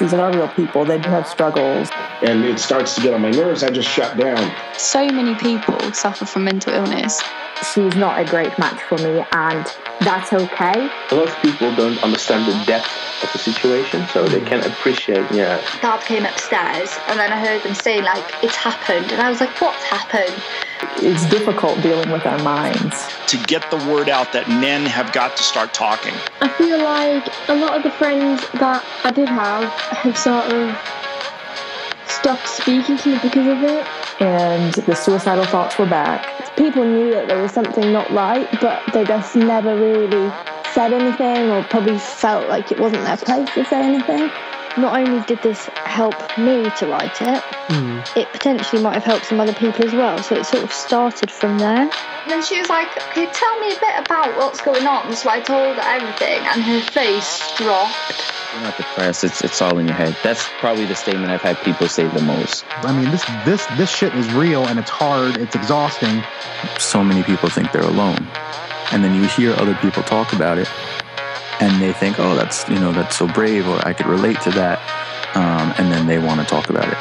These are real people. They do have struggles. And it starts to get on my nerves. I just shut down. So many people suffer from mental illness. She's not a great match for me, and that's okay. A lot of people don't understand the depth of the situation, so they can't appreciate, yeah. Dad came upstairs, and then I heard them saying, like, it's happened. And I was like, what's happened? It's difficult dealing with our minds. To get the word out that men have got to start talking. I feel like a lot of the friends that I did have have sort of stopped speaking to me because of it. And the suicidal thoughts were back. People knew that there was something not right, but they just never really said anything or probably felt like it wasn't their place to say anything. Not only did this help me to write it, mm. it potentially might have helped some other people as well. So it sort of started from there. And then she was like, "Can you tell me a bit about what's going on?" So I told her everything, and her face dropped. You're not depressed. It's it's all in your head. That's probably the statement I've had people say the most. I mean, this this this shit is real and it's hard. It's exhausting. So many people think they're alone, and then you hear other people talk about it, and they think, oh, that's you know that's so brave, or I could relate to that, um, and then they want to talk about it.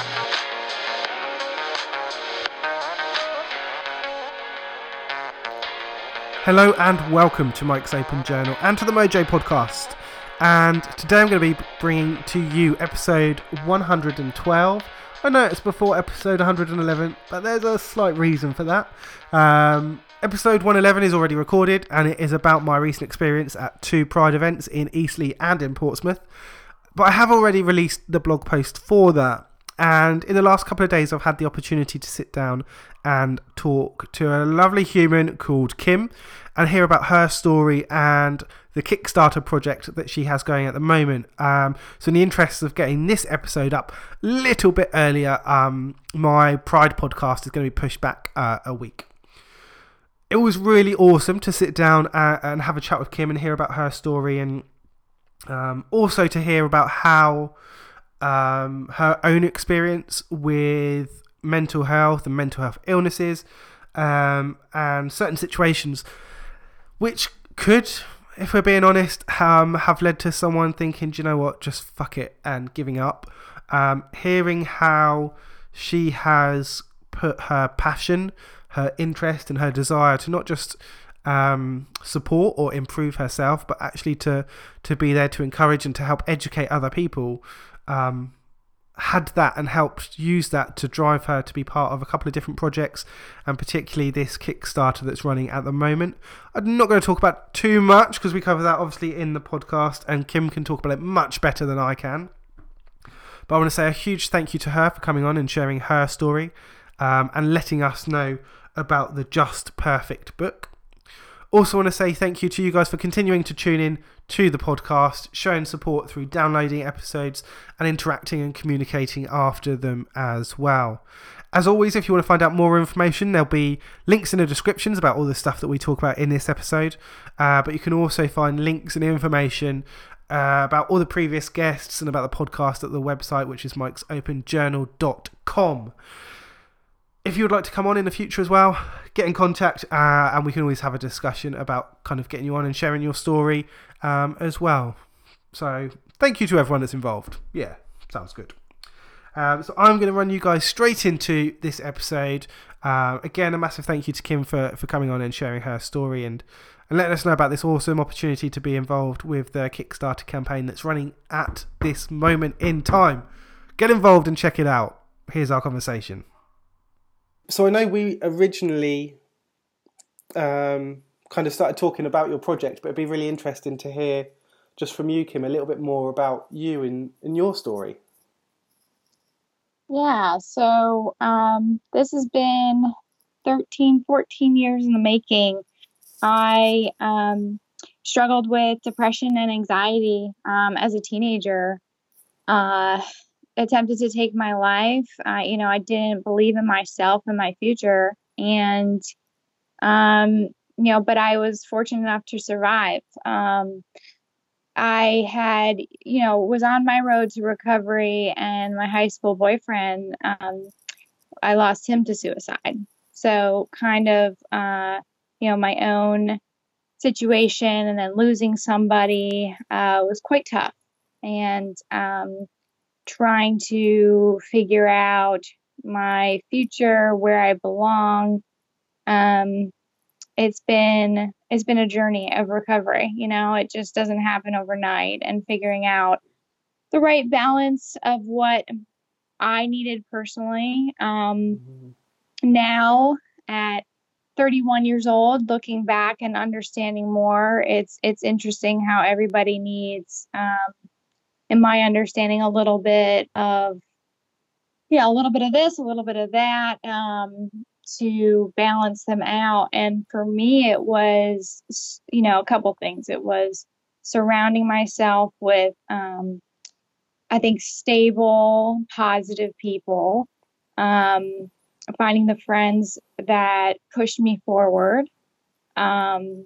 Hello and welcome to Mike's Open Journal and to the Mojo Podcast. And today I'm going to be bringing to you episode 112. I know it's before episode 111, but there's a slight reason for that. Um, Episode 111 is already recorded and it is about my recent experience at two Pride events in Eastleigh and in Portsmouth. But I have already released the blog post for that. And in the last couple of days, I've had the opportunity to sit down and talk to a lovely human called Kim and hear about her story and the Kickstarter project that she has going at the moment. Um, so, in the interest of getting this episode up a little bit earlier, um, my Pride podcast is going to be pushed back uh, a week it was really awesome to sit down and, and have a chat with Kim and hear about her story and um, also to hear about how um, her own experience with mental health and mental health illnesses um, and certain situations which could, if we're being honest, um, have led to someone thinking, do you know what, just fuck it and giving up. Um, hearing how she has put her passion her interest and her desire to not just um, support or improve herself, but actually to to be there to encourage and to help educate other people. Um, had that and helped use that to drive her to be part of a couple of different projects, and particularly this Kickstarter that's running at the moment. I'm not going to talk about too much because we cover that obviously in the podcast, and Kim can talk about it much better than I can. But I want to say a huge thank you to her for coming on and sharing her story um, and letting us know about the Just Perfect book. Also, want to say thank you to you guys for continuing to tune in to the podcast, showing support through downloading episodes and interacting and communicating after them as well. As always, if you want to find out more information, there'll be links in the descriptions about all the stuff that we talk about in this episode. Uh, but you can also find links and information uh, about all the previous guests and about the podcast at the website, which is mikesopenjournal.com if you would like to come on in the future as well, get in contact uh, and we can always have a discussion about kind of getting you on and sharing your story um, as well. So, thank you to everyone that's involved. Yeah, sounds good. Um, so, I'm going to run you guys straight into this episode. Uh, again, a massive thank you to Kim for, for coming on and sharing her story and, and letting us know about this awesome opportunity to be involved with the Kickstarter campaign that's running at this moment in time. Get involved and check it out. Here's our conversation so I know we originally um, kind of started talking about your project, but it'd be really interesting to hear just from you, Kim, a little bit more about you and, and your story. Yeah, so um, this has been 13, 14 years in the making. I um, struggled with depression and anxiety um, as a teenager. Uh, attempted to take my life. Uh, you know, I didn't believe in myself and my future. And, um, you know, but I was fortunate enough to survive. Um, I had, you know, was on my road to recovery, and my high school boyfriend, um, I lost him to suicide. So, kind of, uh, you know, my own situation and then losing somebody uh, was quite tough. And um, trying to figure out my future, where I belong. Um, it's been it's been a journey of recovery. You know, it just doesn't happen overnight, and figuring out the right balance of what I needed personally. Um, now at 31 years old, looking back and understanding more, it's it's interesting how everybody needs, um, in my understanding, a little bit of yeah, a little bit of this, a little bit of that, um, to balance them out. And for me, it was, you know, a couple things. It was surrounding myself with, um, I think, stable, positive people, um, finding the friends that pushed me forward, um,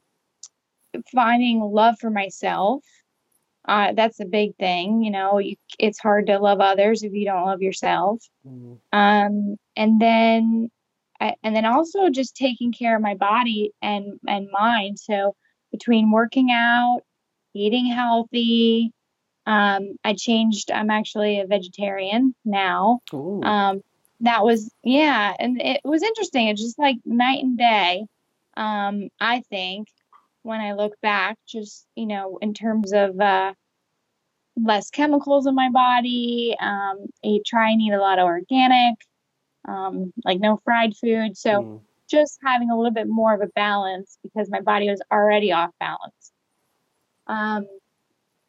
finding love for myself. Uh, that's a big thing, you know. You, it's hard to love others if you don't love yourself. Mm. Um, and then I, and then also just taking care of my body and and mind. So between working out, eating healthy, um, I changed. I'm actually a vegetarian now. Um, that was yeah, and it was interesting. It's just like night and day. Um, I think when I look back, just you know, in terms of uh, less chemicals in my body. Um, I try and eat a lot of organic, um, like no fried food. So Mm. just having a little bit more of a balance because my body was already off balance. Um,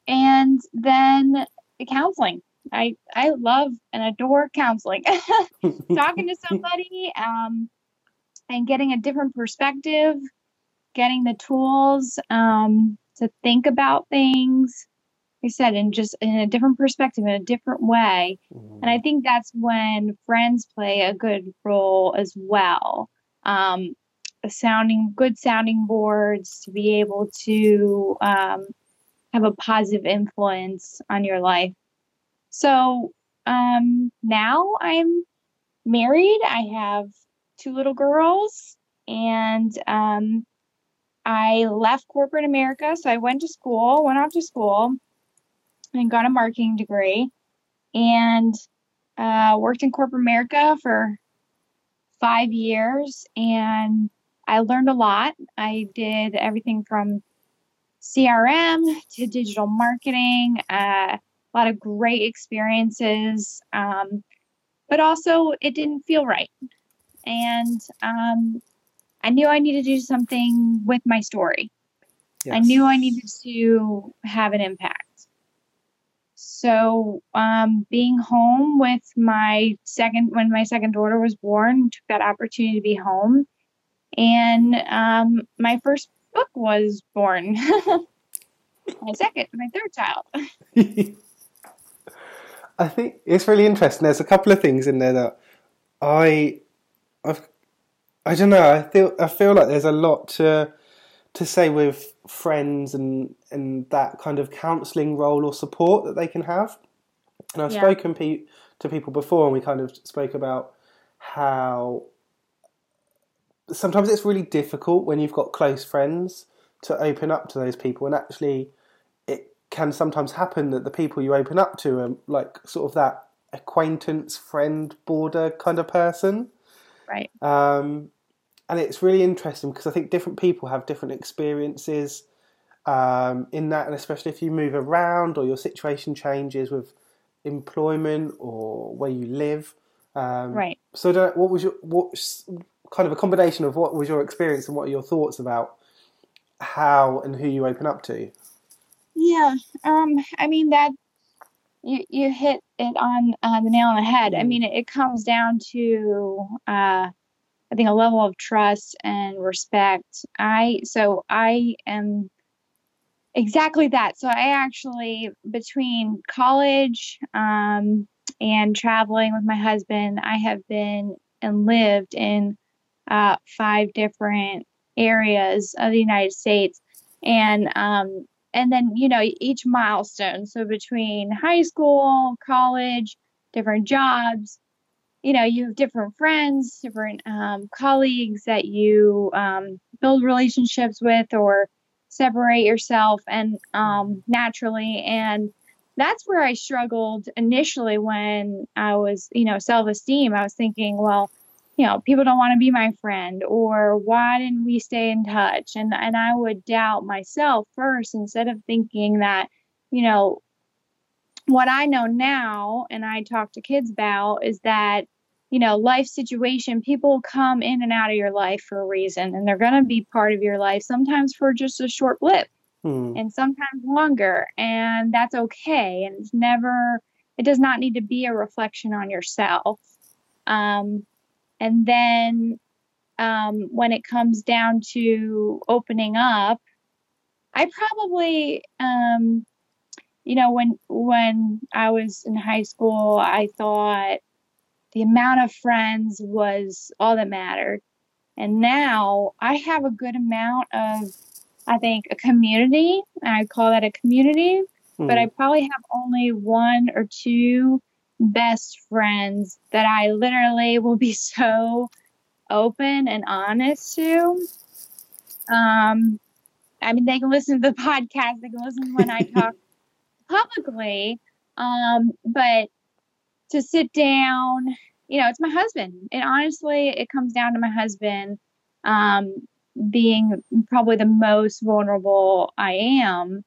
and then counseling. I I love and adore counseling. Talking to somebody um, and getting a different perspective, getting the tools um, to think about things. Like I said, in just in a different perspective, in a different way. And I think that's when friends play a good role as well. Um, sounding good sounding boards to be able to um, have a positive influence on your life. So um, now I'm married. I have two little girls, and um, I left corporate America. So I went to school, went off to school, and got a marketing degree, and uh, worked in corporate America for five years. And I learned a lot. I did everything from CRM to digital marketing. Uh, a lot of great experiences, um, but also it didn't feel right. And um, I knew I needed to do something with my story. I knew I needed to have an impact. So, um, being home with my second, when my second daughter was born, took that opportunity to be home. And um, my first book was born. my second, my third child. I think it's really interesting. There's a couple of things in there that I, I've, I don't know. I feel I feel like there's a lot to to say with friends and and that kind of counselling role or support that they can have. And I've Yeah. spoken pe- to people before, and we kind of spoke about how sometimes it's really difficult when you've got close friends to open up to those people, and actually, it can sometimes happen that the people you open up to are like sort of that acquaintance, friend, border kind of person. Right. Um, and it's really interesting because I think different people have different experiences um, in that, and especially if you move around or your situation changes with employment or where you live. Um, Right. So, what was your what kind of a combination of what was your experience and what are your thoughts about how and who you open up to? Yeah. Um, I mean that you you hit it on uh, the nail on the head. I mean, it, it comes down to uh, I think a level of trust and respect. I so I am exactly that. So I actually between college um, and traveling with my husband, I have been and lived in uh, five different areas of the United States, and um, and then you know each milestone. So between high school, college, different jobs, you know, you have different friends, different um, colleagues that you um, build relationships with or separate yourself and um, naturally. And that's where I struggled initially when I was, you know, self esteem. I was thinking, well, you know, people don't want to be my friend, or why didn't we stay in touch? And and I would doubt myself first instead of thinking that, you know, what I know now and I talk to kids about is that, you know, life situation, people come in and out of your life for a reason and they're going to be part of your life, sometimes for just a short blip Hmm. and sometimes longer. And that's okay. And it's never, it does not need to be a reflection on yourself. Um, and then um, when it comes down to opening up, I probably, um, you know, when when I was in high school, I thought the amount of friends was all that mattered. And now I have a good amount of, I think, a community. I call that a community, but Hmm. I probably have only one or two best friends that I literally will be so open and honest to. Um, I mean, they can listen to the podcast, they can listen when I talk publicly. Um, but to sit down, you know, it's my husband. And honestly, it comes down to my husband um, being probably the most vulnerable I am.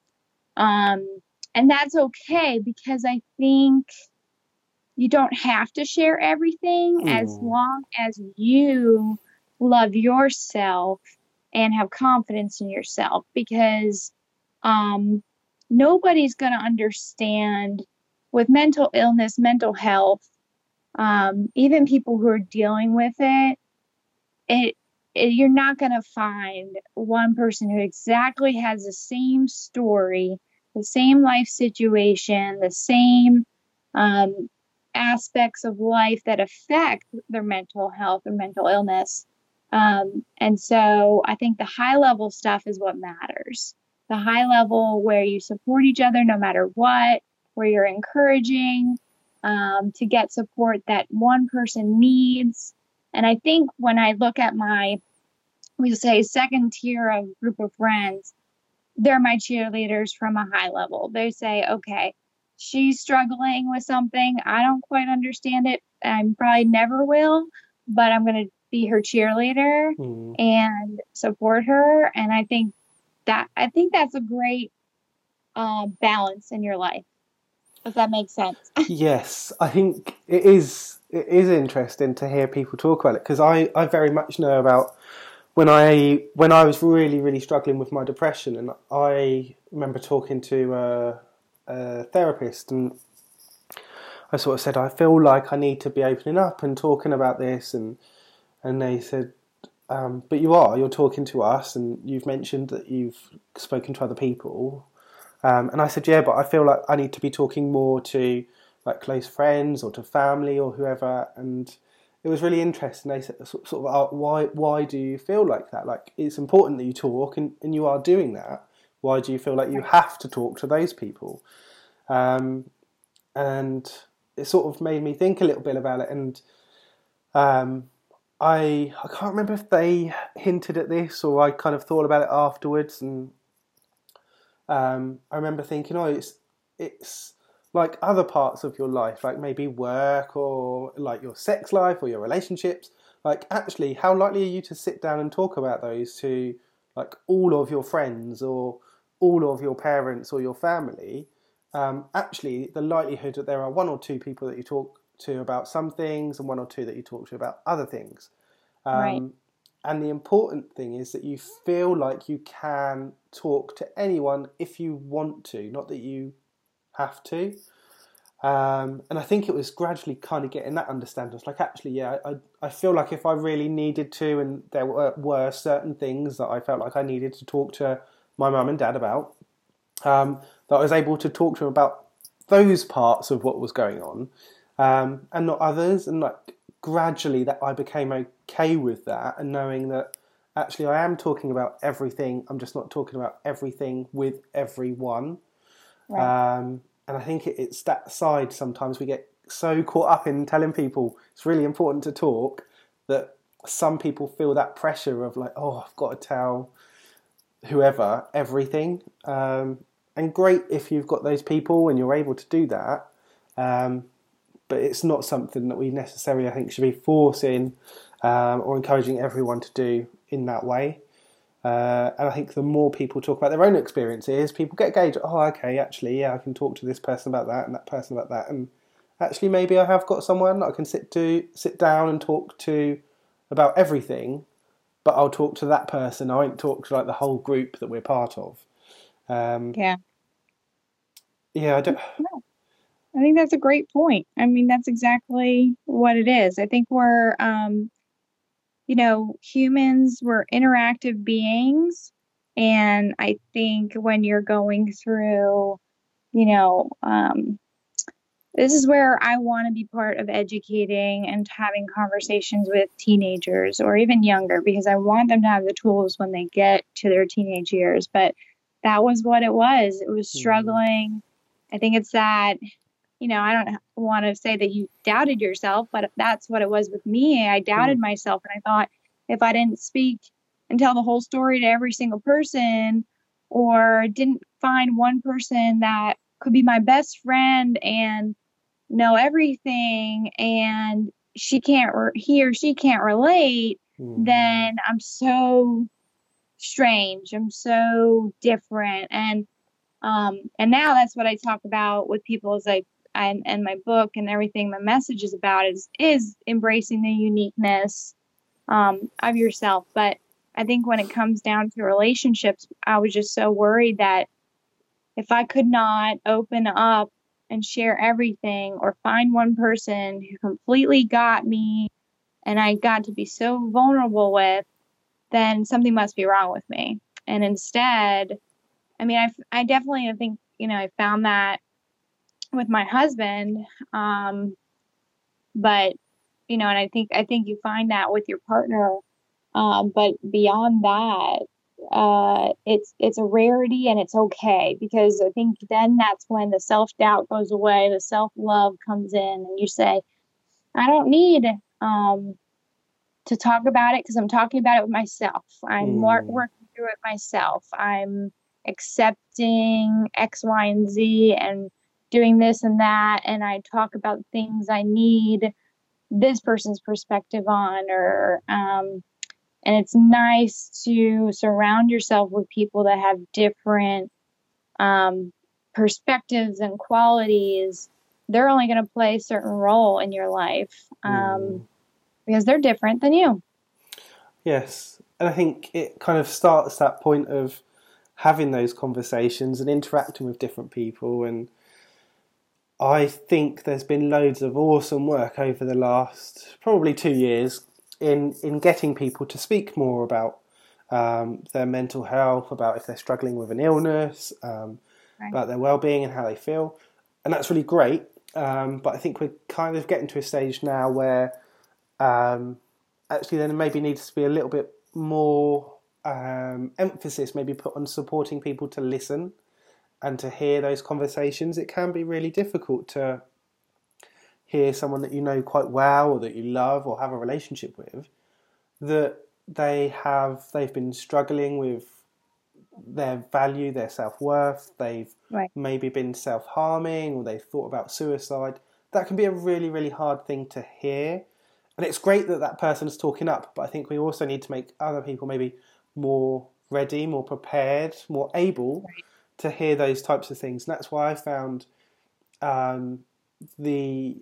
Um, and that's okay because I think you don't have to share everything as Mm. long as you love yourself and have confidence in yourself because um, nobody's going to understand with mental illness, mental health, um, even people who are dealing with it, it, it you're not going to find one person who exactly has the same story, the same life situation, the same um, aspects of life that affect their mental health or mental illness. Um, and so I think the high level stuff is what matters. The high level where you support each other no matter what, where you're encouraging um, to get support that one person needs. And I think when I look at my, we say, second tier of group of friends, they're my cheerleaders from a high level. They say, okay, she's struggling with something. I don't quite understand it. I probably never will, but I'm going to be her cheerleader Hmm. and support her. And I think that I think that's a great uh, balance in your life. If that makes sense. yes, I think it is. It is interesting to hear people talk about it because I, I very much know about when I when I was really really struggling with my depression, and I remember talking to a, a therapist, and I sort of said I feel like I need to be opening up and talking about this, and and they said, um, but you are. You're talking to us, and you've mentioned that you've spoken to other people. Um, and I said, yeah, but I feel like I need to be talking more to like close friends or to family or whoever. And it was really interesting. They said, sort of, uh, why why do you feel like that? Like it's important that you talk, and, and you are doing that. Why do you feel like you have to talk to those people? Um, and it sort of made me think a little bit about it. And um, I I can't remember if they hinted at this or I kind of thought about it afterwards. And um, I remember thinking, oh, it's it's like other parts of your life, like maybe work or like your sex life or your relationships. Like, actually, how likely are you to sit down and talk about those to like all of your friends or all of your parents or your family? Um, actually, the likelihood that there are one or two people that you talk to about some things and one or two that you talk to about other things. Um, Right. And the important thing is that you feel like you can talk to anyone if you want to, not that you have to. Um, and I think it was gradually kind of getting that understanding. It's like, actually, yeah, I, I feel like if I really needed to, and there were, were certain things that I felt like I needed to talk to my mum and dad about, um, that I was able to talk to them about those parts of what was going on, um, and not others. And like gradually, that I became okay with that, and knowing that actually I am talking about everything. I'm just not talking about everything with everyone. Right. Um, and I think it, it's that side sometimes we get so caught up in telling people it's really important to talk that some people feel that pressure of like, oh, I've got to tell whoever everything. Um, and great if you've got those people and you're able to do that. Um, but it's not something that we necessarily, I think, should be forcing um, or encouraging everyone to do in that way. Uh, and I think the more people talk about their own experiences, people get gauged. Oh, okay, actually, yeah, I can talk to this person about that and that person about that, and actually, maybe I have got someone I can sit to sit down and talk to about everything. But I'll talk to that person. I won't talk to like the whole group that we're part of. Um, yeah. Yeah, I don't. No. I think that's a great point. I mean, that's exactly what it is. I think we're, um, you know, humans, we're interactive beings. And I think when you're going through, you know, um, this is where I want to be part of educating and having conversations with teenagers or even younger because I want them to have the tools when they get to their teenage years. But that was what it was. It was struggling. I think it's that you know, I don't want to say that you doubted yourself, but that's what it was with me. I doubted mm. myself and I thought if I didn't speak and tell the whole story to every single person or didn't find one person that could be my best friend and know everything and she can't re- he or she can't relate mm. then i'm so strange. I'm so different. And um and now that's what i talk about with people is like and, and my book and everything my message is about is is embracing the uniqueness um, of yourself. But i think when it comes down to relationships i was just so worried that if i could not open up and share everything or find one person who completely got me and i got to be so vulnerable with then something must be wrong with me and instead i mean i, I definitely think you know i found that with my husband. Um, but you know, and I think I think you find that with your partner. Um, but beyond that, uh, it's it's a rarity and it's okay because I think then that's when the self doubt goes away, the self love comes in, and you say, I don't need um, to talk about it because I'm talking about it with myself. I'm mm. working through it myself. I'm accepting X, Y, and Z, and doing this and that and I talk about things I need this person's perspective on or um, and it's nice to surround yourself with people that have different um, perspectives and qualities they're only going to play a certain role in your life um, mm. because they're different than you yes and i think it kind of starts that point of having those conversations and interacting with different people and I think there's been loads of awesome work over the last probably two years in in getting people to speak more about um, their mental health, about if they're struggling with an illness, um, right. about their well-being and how they feel, and that's really great. Um, but I think we're kind of getting to a stage now where um, actually there maybe needs to be a little bit more um, emphasis, maybe put on supporting people to listen and to hear those conversations, it can be really difficult to hear someone that you know quite well or that you love or have a relationship with that they have they've been struggling with their value, their self worth, they've right. maybe been self harming or they've thought about suicide. That can be a really, really hard thing to hear. And it's great that that person is talking up, but I think we also need to make other people maybe more ready, more prepared, more able right to hear those types of things. And that's why I found um, the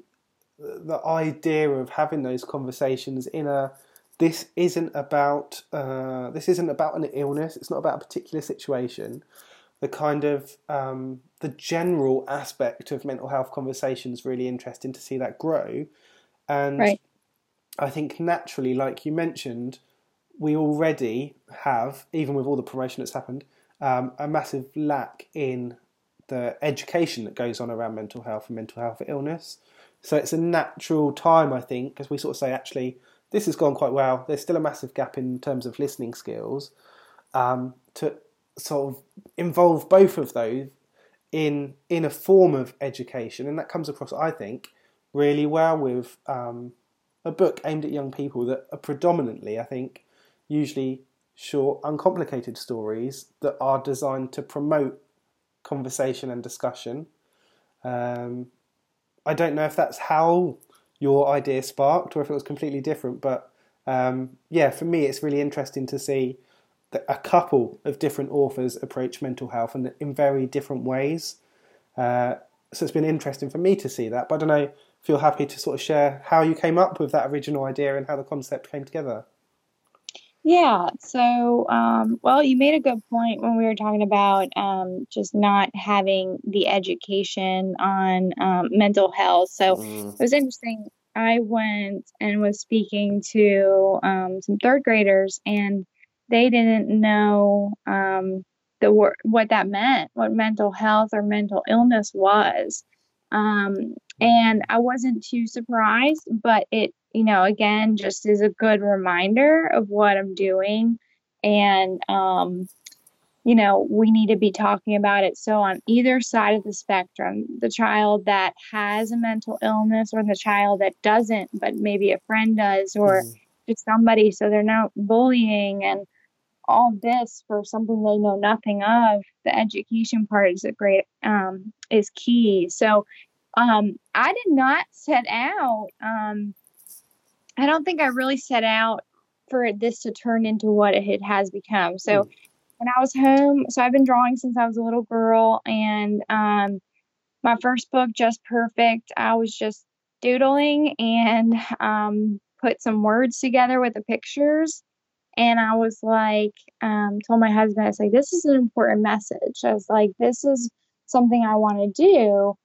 the idea of having those conversations in a this isn't about uh, this isn't about an illness. It's not about a particular situation. The kind of um, the general aspect of mental health conversations really interesting to see that grow, and right. I think naturally, like you mentioned, we already have even with all the promotion that's happened, um, a massive lack in the education that goes on around mental health and mental health illness. So it's a natural time, I think, because we sort of say, actually, this has gone quite well. There's still a massive gap in terms of listening skills um, to sort of involve both of those in in a form of education, and that comes across, I think, really well with um, a book aimed at young people that are predominantly, I think, usually short, uncomplicated stories that are designed to promote conversation and discussion. Um, I don't know if that's how your idea sparked or if it was completely different, but um, yeah, for me, it's really interesting to see a couple of different authors approach mental health in, in very different ways. Uh, so it's been interesting for me to see that. But I don't know if you're happy to sort of share how you came up with that original idea and how the concept came together. Yeah. So, um, well, you made a good point when we were talking about um, just not having the education on um, mental health. So Mm. it was interesting. I went and was speaking to um, some third graders, and they didn't know um, the word what that meant, what mental health or mental illness was. Um, and I wasn't too surprised, but it, you know, again, just is a good reminder of what I'm doing. And, um, you know, we need to be talking about it. So, on either side of the spectrum, the child that has a mental illness or the child that doesn't, but maybe a friend does, or just somebody, so they're not bullying and all this for something they know nothing of. The education part is a great, um, is key. So, um, I did not set out, um, I don't think I really set out for this to turn into what it has become. So, when I was home, so I've been drawing since I was a little girl, and um, my first book, Just Perfect, I was just doodling and um, put some words together with the pictures. And I was like, um, told my husband, I was like, this is an important message. I was like, this is something I want to do.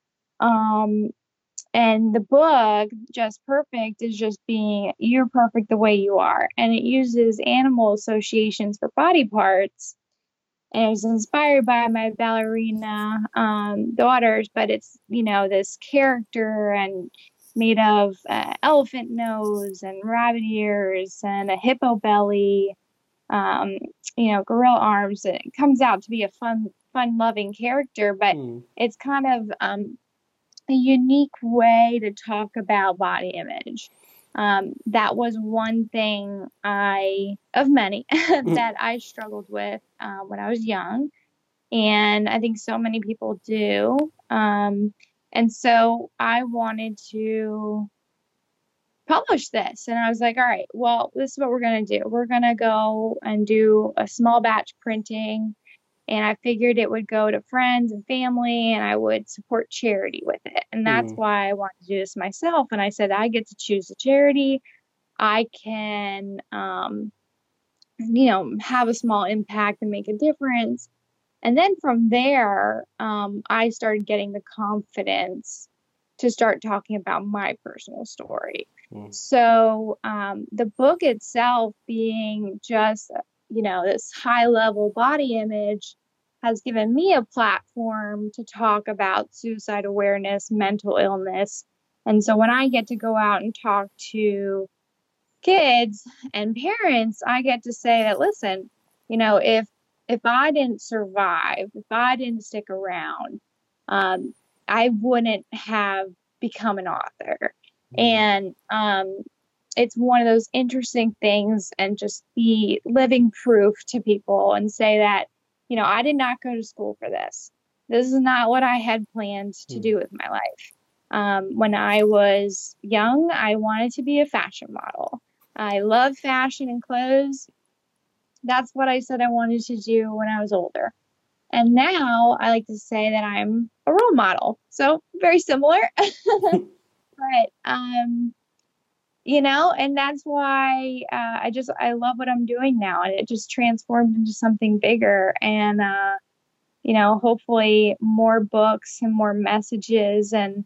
Um, and the book, Just Perfect, is just being you're perfect the way you are. And it uses animal associations for body parts. And it was inspired by my ballerina um, daughters, but it's, you know, this character and made of uh, elephant nose and rabbit ears and a hippo belly, um, you know, gorilla arms. It comes out to be a fun, fun loving character, but it's kind of um, a unique way to talk about body image. Um, that was one thing I, of many, that I struggled with uh, when I was young. And I think so many people do. Um, and so I wanted to publish this. And I was like, all right, well, this is what we're going to do. We're going to go and do a small batch printing and I figured it would go to friends and family and I would support charity with it. And that's Mm. why I wanted to do this myself. And I said, I get to choose the charity. I can, um, you know, have a small impact and make a difference. And then from there, um, I started getting the confidence to start talking about my personal story. So um, the book itself being just, you know, this high level body image has given me a platform to talk about suicide awareness, mental illness. And so when I get to go out and talk to kids and parents, I get to say that, listen, you know, if if I didn't survive, if I didn't stick around, um, I wouldn't have become an author. And um, it's one of those interesting things, and just be living proof to people and say that, you know, I did not go to school for this. This is not what I had planned to do with my life. Um, when I was young, I wanted to be a fashion model. I love fashion and clothes. That's what I said I wanted to do when I was older. And now I like to say that I'm a role model. So very similar. but um you know and that's why uh, i just i love what i'm doing now and it just transformed into something bigger and uh you know hopefully more books and more messages and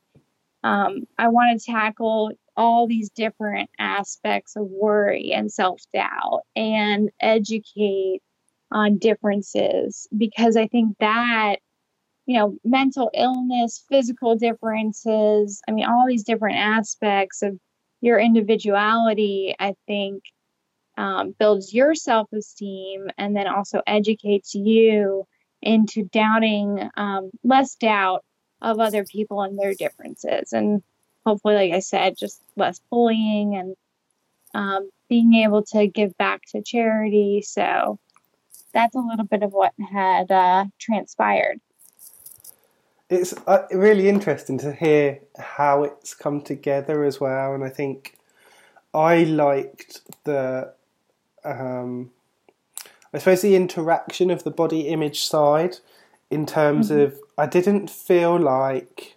um i want to tackle all these different aspects of worry and self-doubt and educate on differences because i think that you know, mental illness, physical differences. I mean, all these different aspects of your individuality, I think, um, builds your self esteem and then also educates you into doubting, um, less doubt of other people and their differences. And hopefully, like I said, just less bullying and um, being able to give back to charity. So that's a little bit of what had uh, transpired. It's uh, really interesting to hear how it's come together as well, and I think I liked the, um, I suppose the interaction of the body image side, in terms Mhm. of I didn't feel like,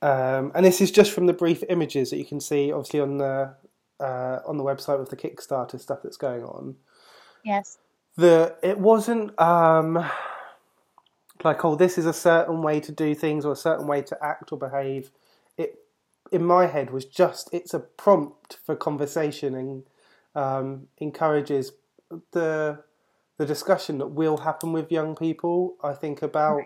um, and this is just from the brief images that you can see, obviously on the uh, on the website with the Kickstarter stuff that's going on. Yes. The it wasn't um, like oh this is a certain way to do things or a certain way to act or behave. It in my head was just it's a prompt for conversation and um, encourages the the discussion that will happen with young people. I think about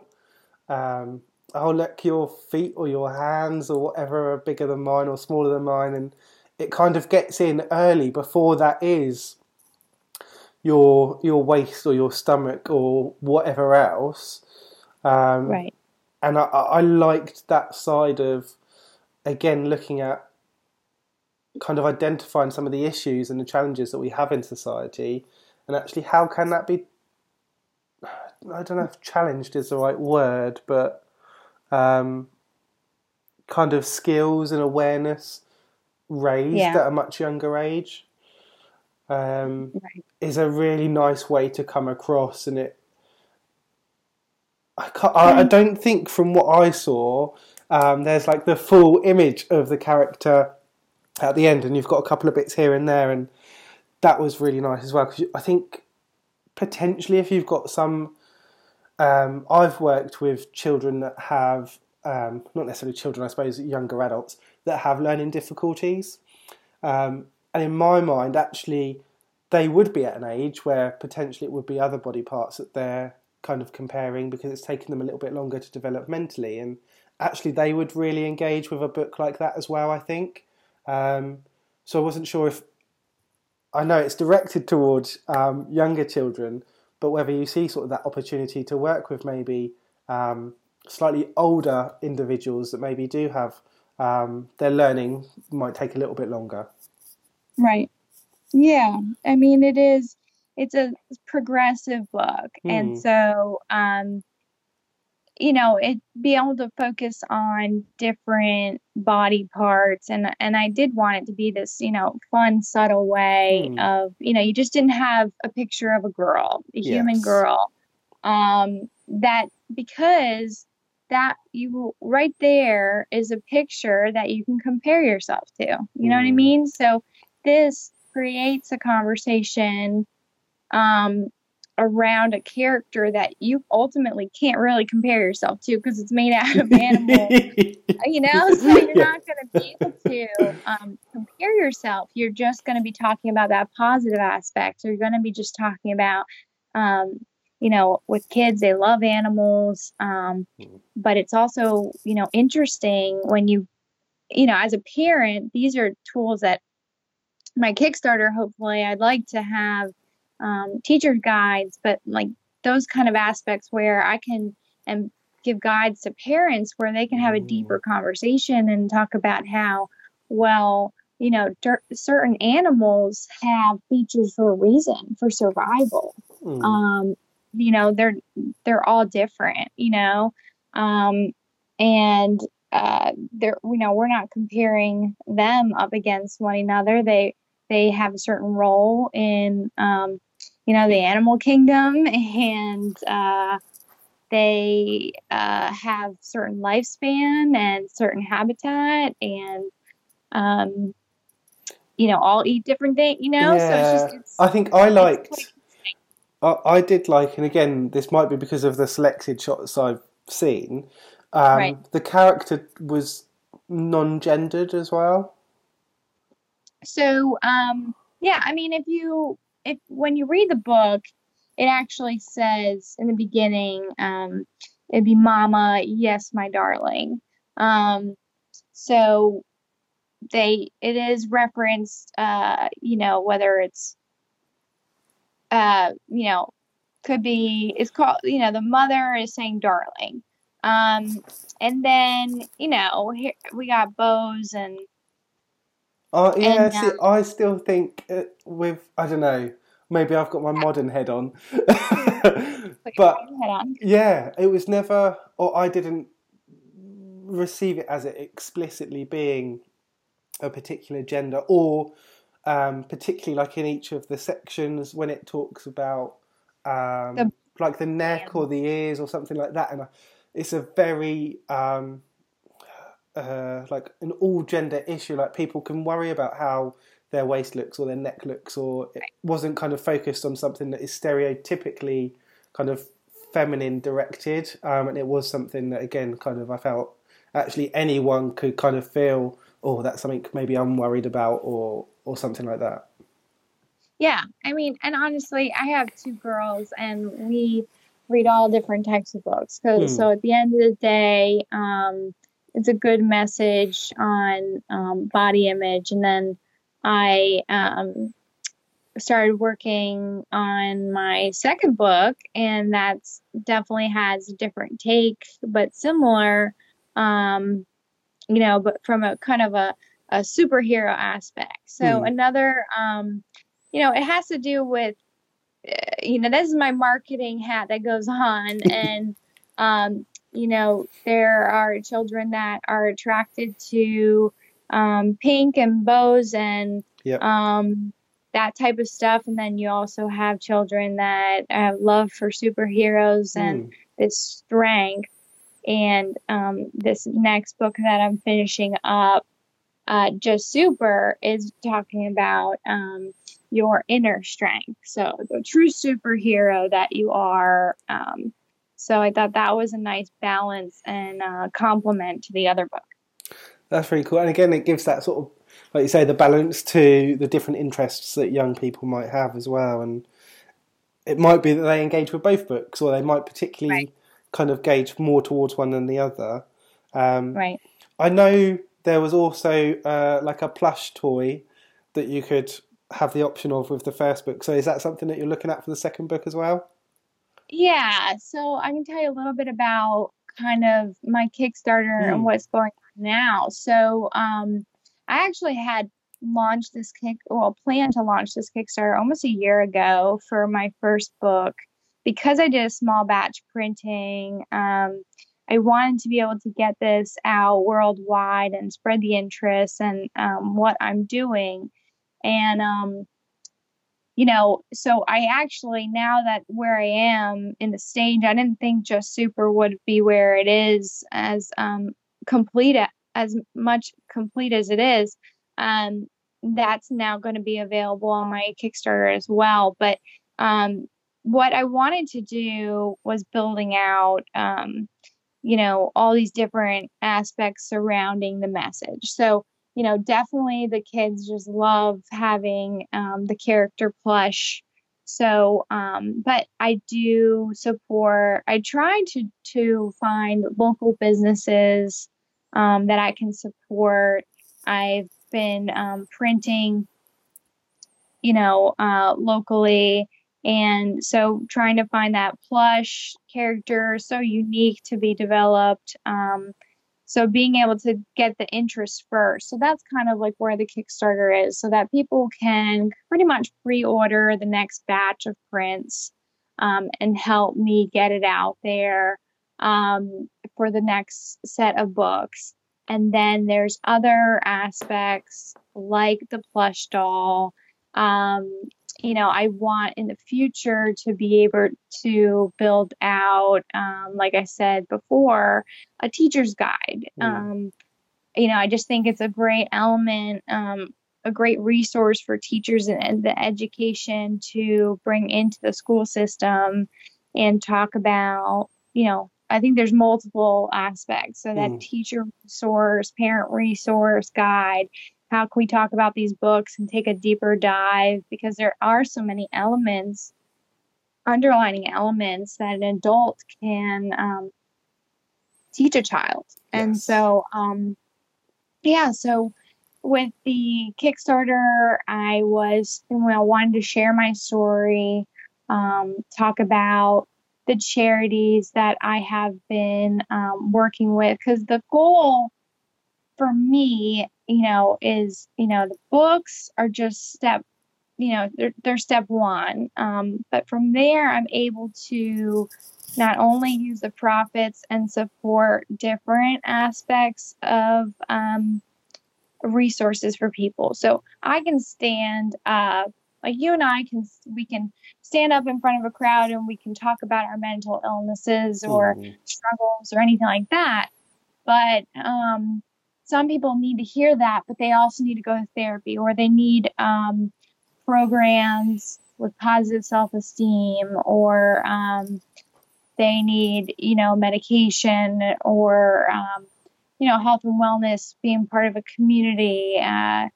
um, oh look your feet or your hands or whatever are bigger than mine or smaller than mine, and it kind of gets in early before that is your your waist or your stomach or whatever else. Um, Right. And I, I liked that side of again looking at kind of identifying some of the issues and the challenges that we have in society, and actually how can that be? I don't know if challenged is the right word, but um, kind of skills and awareness raised Yeah. at a much younger age um, Right. is a really nice way to come across, and it. I, can't, I, I don't think from what I saw, um, there's like the full image of the character at the end, and you've got a couple of bits here and there, and that was really nice as well. Because I think potentially, if you've got some, um, I've worked with children that have um, not necessarily children, I suppose younger adults that have learning difficulties, um, and in my mind, actually, they would be at an age where potentially it would be other body parts that they're kind of comparing because it's taken them a little bit longer to develop mentally, and actually, they would really engage with a book like that as well. I think. Um, so I wasn't sure if I know it's directed towards um, younger children, but whether you see sort of that opportunity to work with maybe um, slightly older individuals that maybe do have um, their learning might take a little bit longer. Right. Yeah. I mean, it is, it's a progressive book. And Mhm. so, um, you know, it be able to focus on different body parts and and I did want it to be this, you know, fun, subtle way Hmm. of, you know, you just didn't have a picture of a girl, a human girl. Um, that because that you right there is a picture that you can compare yourself to. You know what I Mm. mean? So this creates a conversation um, around a character that you ultimately can't really compare yourself to because it's made out of animals. you know, so you're Yeah. not going to be able to um, compare yourself. You're just going to be talking about that positive aspect. So you're going to be just talking about, um, you know, with kids, they love animals. Um, but it's also, you know, interesting when you, you know, as a parent, these are tools that my Kickstarter, hopefully, I'd like to have um, teacher guides, but like those kind of aspects where I can and give guides to parents where they can have a deeper conversation and talk about how, well, you know, cer- certain animals have features for a reason for survival. Mm. Um, you know, they're they're all different. You know, um, and uh, they're you know we're not comparing them up against one another. They they have a certain role in um, you know the animal kingdom and uh, they uh, have certain lifespan and certain habitat and um, you know all eat different things you know so it's just it's, I think I liked. I, I did like, and again, this might be because of the selected shots I've seen. Um, Right. The character was non-gendered as well. So, um, yeah, I mean, if you if when you read the book, it actually says in the beginning, um, it'd be "Mama, yes, my darling." Um, so they it is referenced, uh, you know, whether it's, uh, you know, could be it's called, you know, the mother is saying "darling." Um, and then you know here we got bows and Uh, yeah, And, see, um, I still think uh, with I don't know. Maybe I've got my modern head on, but yeah, it was never, or I didn't receive it as it explicitly being a particular gender, or um, particularly like in each of the sections when it talks about um, The- like the neck or the ears or something like that, and I, it's a very um, uh, like an all gender issue. Like people can worry about how their waist looks or their neck looks, or it wasn't kind of focused on something that is stereotypically kind of feminine directed. Um, and it was something that again, kind of I felt actually anyone could kind of feel, oh, that's something maybe I'm worried about, or or something like that. Yeah, I mean, and honestly, I have two girls, and we read all different types of books. 'Cause- Hmm. So at the end of the day, um, it's a good message on um, body image. And then I um, started working on my second book, and that's definitely has a different take, but similar. Um, you know, but from a kind of a, a superhero aspect. So Hmm. another, um, you know, it has to do with, uh, you know, this is my marketing hat that goes on, and um, you know, there are children that are attracted to um, pink and bows and Yep. um, that type of stuff, and then you also have children that have love for superheroes and this strength. And um, this next book that I'm finishing up, uh, Just Super, is talking about um, your inner strength. So, the true superhero that you are. So, I thought that was a nice balance and uh, complement to the other book. That's really cool. And again, it gives that sort of, like you say, the balance to the different interests that young people might have as well. And it might be that they engage with both books, or they might particularly kind of gauge more towards one than the other. Um, Right. I know there was also uh, like a plush toy that you could have the option of with the first book. So is that something that you're looking at for the second book as well? Yeah, so I can tell you a little bit about kind of my Kickstarter Hmm. and what's going on now. So, um, I actually had launched this kick, well, planned to launch this Kickstarter almost a year ago for my first book because I did a small batch printing. Um, I wanted to be able to get this out worldwide and spread the interest and um, what I'm doing. And um, you know, so I actually now that where I am in the stage, I didn't think Just Super would be where it is as um, complete as much complete as it is. Um, that's now going to be available on my Kickstarter as well. But um, what I wanted to do was building out, um, you know, all these different aspects surrounding the message. So you know, definitely the kids just love having um, the character plush. So, um, but I do support. I try to to find local businesses um, that I can support. I've been um, printing, you know, uh, locally, and so trying to find that plush character so unique to be developed. Um, so being able to get the interest first. So that's kind of like where the Kickstarter is, so that people can pretty much pre-order the next batch of prints um, and help me get it out there um, for the next set of books. And then there's other aspects like the plush doll. Um, you know, I want in the future to be able to build out, um, like I said before, a teacher's guide. Um, you know, I just think it's a great element, um, a great resource for teachers and, and the education to bring into the school system and talk about, you know, I think there's multiple aspects. So that Mm. teacher resource, parent resource guide, how can we talk about these books and take a deeper dive? Because there are so many elements underlining elements that an adult can um, teach a child. And so um, yeah so with the kickstarter i was when i wanted to share my story um, talk about the charities that I have been um, working with. Because the goal for me, you know, is, you know, the books are just step, you know, they're, they're step one. Um, but from there, I'm able to not only use the profits and support different aspects of um, resources for people. So I can stand up, like you and I can, we can stand up in front of a crowd and we can talk about our mental illnesses or Mhm. struggles or anything like that. But um, some people need to hear that, but they also need to go to therapy or they need um, programs with positive self-esteem or um, they need, you know, medication or, um, you know, health and wellness, being part of a community. Uh,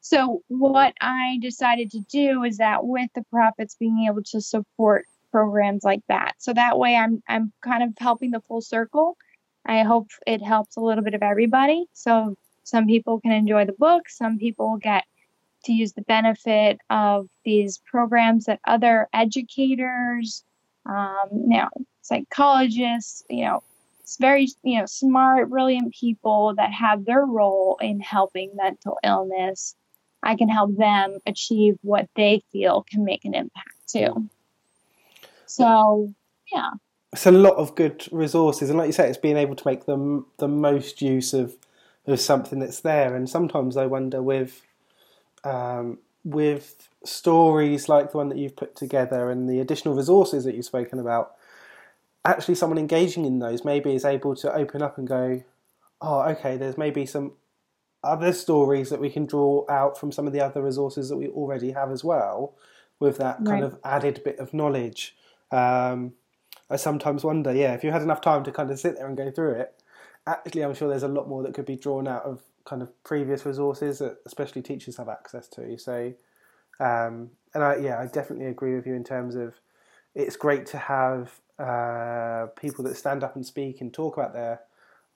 so what I decided to do is that with the profits, being able to support programs like that. So that way, I'm I'm kind of helping the full circle. I hope it helps a little bit of everybody. So some people can enjoy the book. Some people get to use the benefit of these programs that other educators, um, you know, psychologists, you know, it's very you know smart, brilliant people that have their role in helping mental illness. I can help them achieve what they feel can make an impact too. So yeah, it's a lot of good resources, and like you say, it's being able to make them the most use of of something that's there. And sometimes I wonder with um, with stories like the one that you've put together and the additional resources that you've spoken about, actually someone engaging in those maybe is able to open up and go, oh, okay, there's maybe some other stories that we can draw out from some of the other resources that we already have as well, with that kind Right. of added bit of knowledge. Um, I sometimes wonder, yeah, if you had enough time to kind of sit there and go through it, actually, I'm sure there's a lot more that could be drawn out of kind of previous resources that especially teachers have access to. So, um, and I, yeah, I definitely agree with you in terms of it's great to have uh, people that stand up and speak and talk about their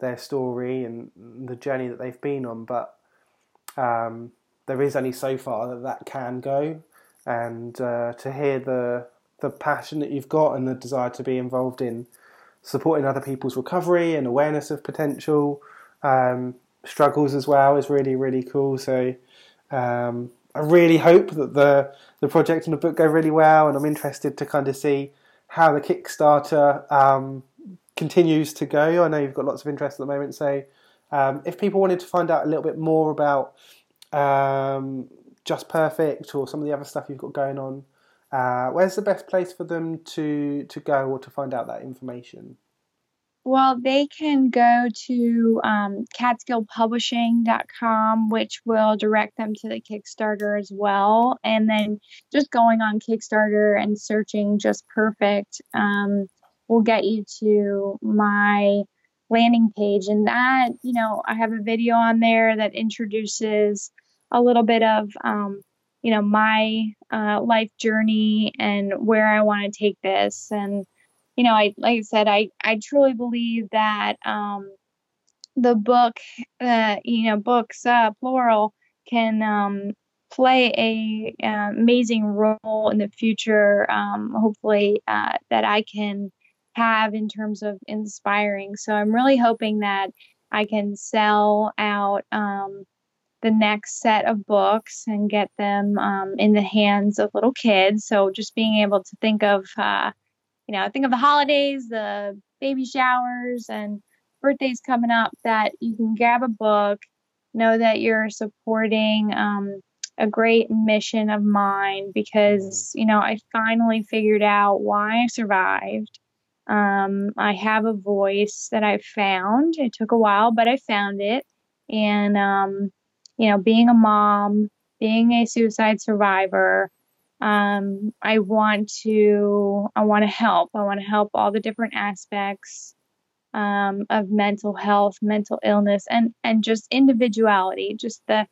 their story and the journey that they've been on, but um, there is only so far that that can go, and uh, to hear the the passion that you've got and the desire to be involved in supporting other people's recovery and awareness of potential um, struggles as well is really really cool. So um, I really hope that the the project and the book go really well, and I'm interested to kind of see how the Kickstarter um, continues to go. I know you've got lots of interest at the moment, so um, if people wanted to find out a little bit more about um, Just Perfect or some of the other stuff you've got going on, uh, where's the best place for them to to go or to find out that information? Well, they can go to um, catskillpublishing.com, which will direct them to the Kickstarter as well. And then just going on Kickstarter and searching Just Perfect um, will get you to my landing page. And that, you know, I have a video on there that introduces a little bit of, um, you know, my uh, life journey and where I want to take this. And you know, I like I said, I I truly believe that um, the book, uh, you know, books uh, plural can um, play a uh, amazing role in the future. Um, hopefully, uh, that I can have in terms of inspiring. So I'm really hoping that I can sell out um, the next set of books and get them um, in the hands of little kids. So just being able to think of uh, you know, think of the holidays, the baby showers, and birthdays coming up that you can grab a book, know that you're supporting um, a great mission of mine because, you know, I finally figured out why I survived. Um, I have a voice that I found. It took a while, but I found it. And, um, you know, being a mom, being a suicide survivor, um, I want to I want to help. I want to help all the different aspects um, of mental health, mental illness, and and just individuality. Just the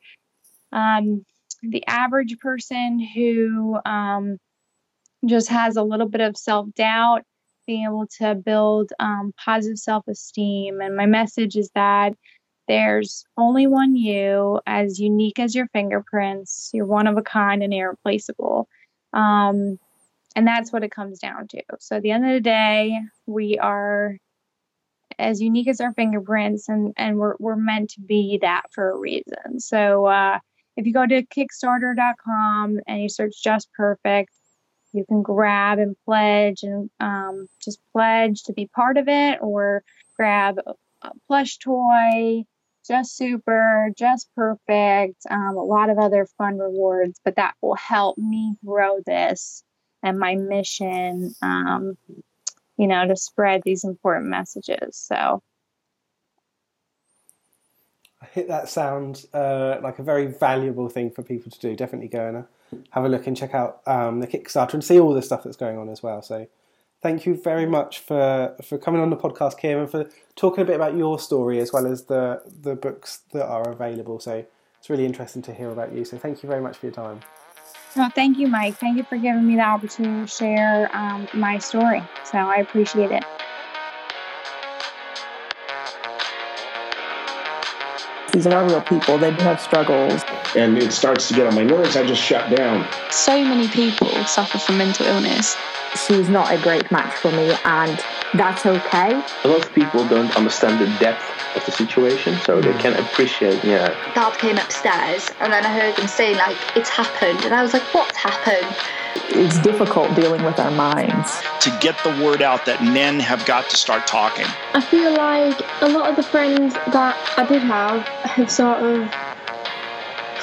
um, the average person who um, just has a little bit of self doubt, being able to build um, positive self esteem. And my message is that there's only one you, as unique as your fingerprints. You're one of a kind and irreplaceable. Um, And that's what it comes down to. So at the end of the day, we are as unique as our fingerprints and, and we're, we're meant to be that for a reason. So uh, if you go to kickstarter.com and you search just perfect, you can grab and pledge and um, just pledge to be part of it or grab a, plush toy just super, just perfect, um, a lot of other fun rewards, but that will help me grow this and my mission, um, you know, to spread these important messages. So. I hit that sounds uh, like a very valuable thing for people to do. Definitely go and have a look and check out um, the Kickstarter and see all the stuff that's going on as well. So thank you very much for for coming on the podcast, Kim, and for talking a bit about your story as well as the the books that are available. So it's really interesting to hear about you. So thank you very much for your time. Well, thank you, Mike. Thank you for giving me the opportunity to share um, my story. So I appreciate it. These are not real people. They do have struggles. And it starts to get on my nerves. I just shut down. So many people suffer from mental illness. She's not a great match for me, and that's okay. A lot of people don't understand the depth of the situation, so they hmm. can't appreciate, yeah. Dad came upstairs, and then I heard him saying, like, it's happened. And I was like, what's happened? It's difficult dealing with our minds. To get the word out that men have got to start talking. I feel like a lot of the friends that I did have have sort of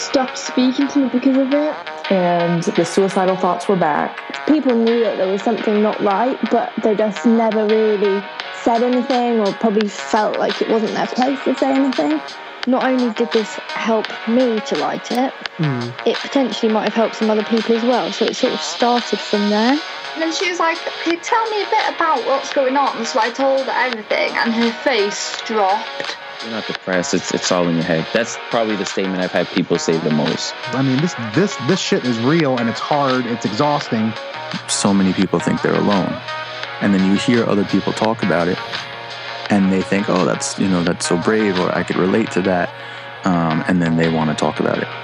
stopped speaking to me because of it. And the suicidal thoughts were back. People knew that there was something not right, but they just never really said anything or probably felt like it wasn't their place to say anything. Not only did this help me to write it, mm. it potentially might have helped some other people as well. So it sort of started from there. And then she was like, Can you tell me a bit about what's going on? So I told her everything, and her face dropped. You're not depressed. It's it's all in your head. That's probably the statement I've had people say the most. I mean, this this this shit is real and it's hard. It's exhausting. So many people think they're alone, and then you hear other people talk about it, and they think, "Oh, that's you know that's so brave," or "I could relate to that," um, and then they want to talk about it.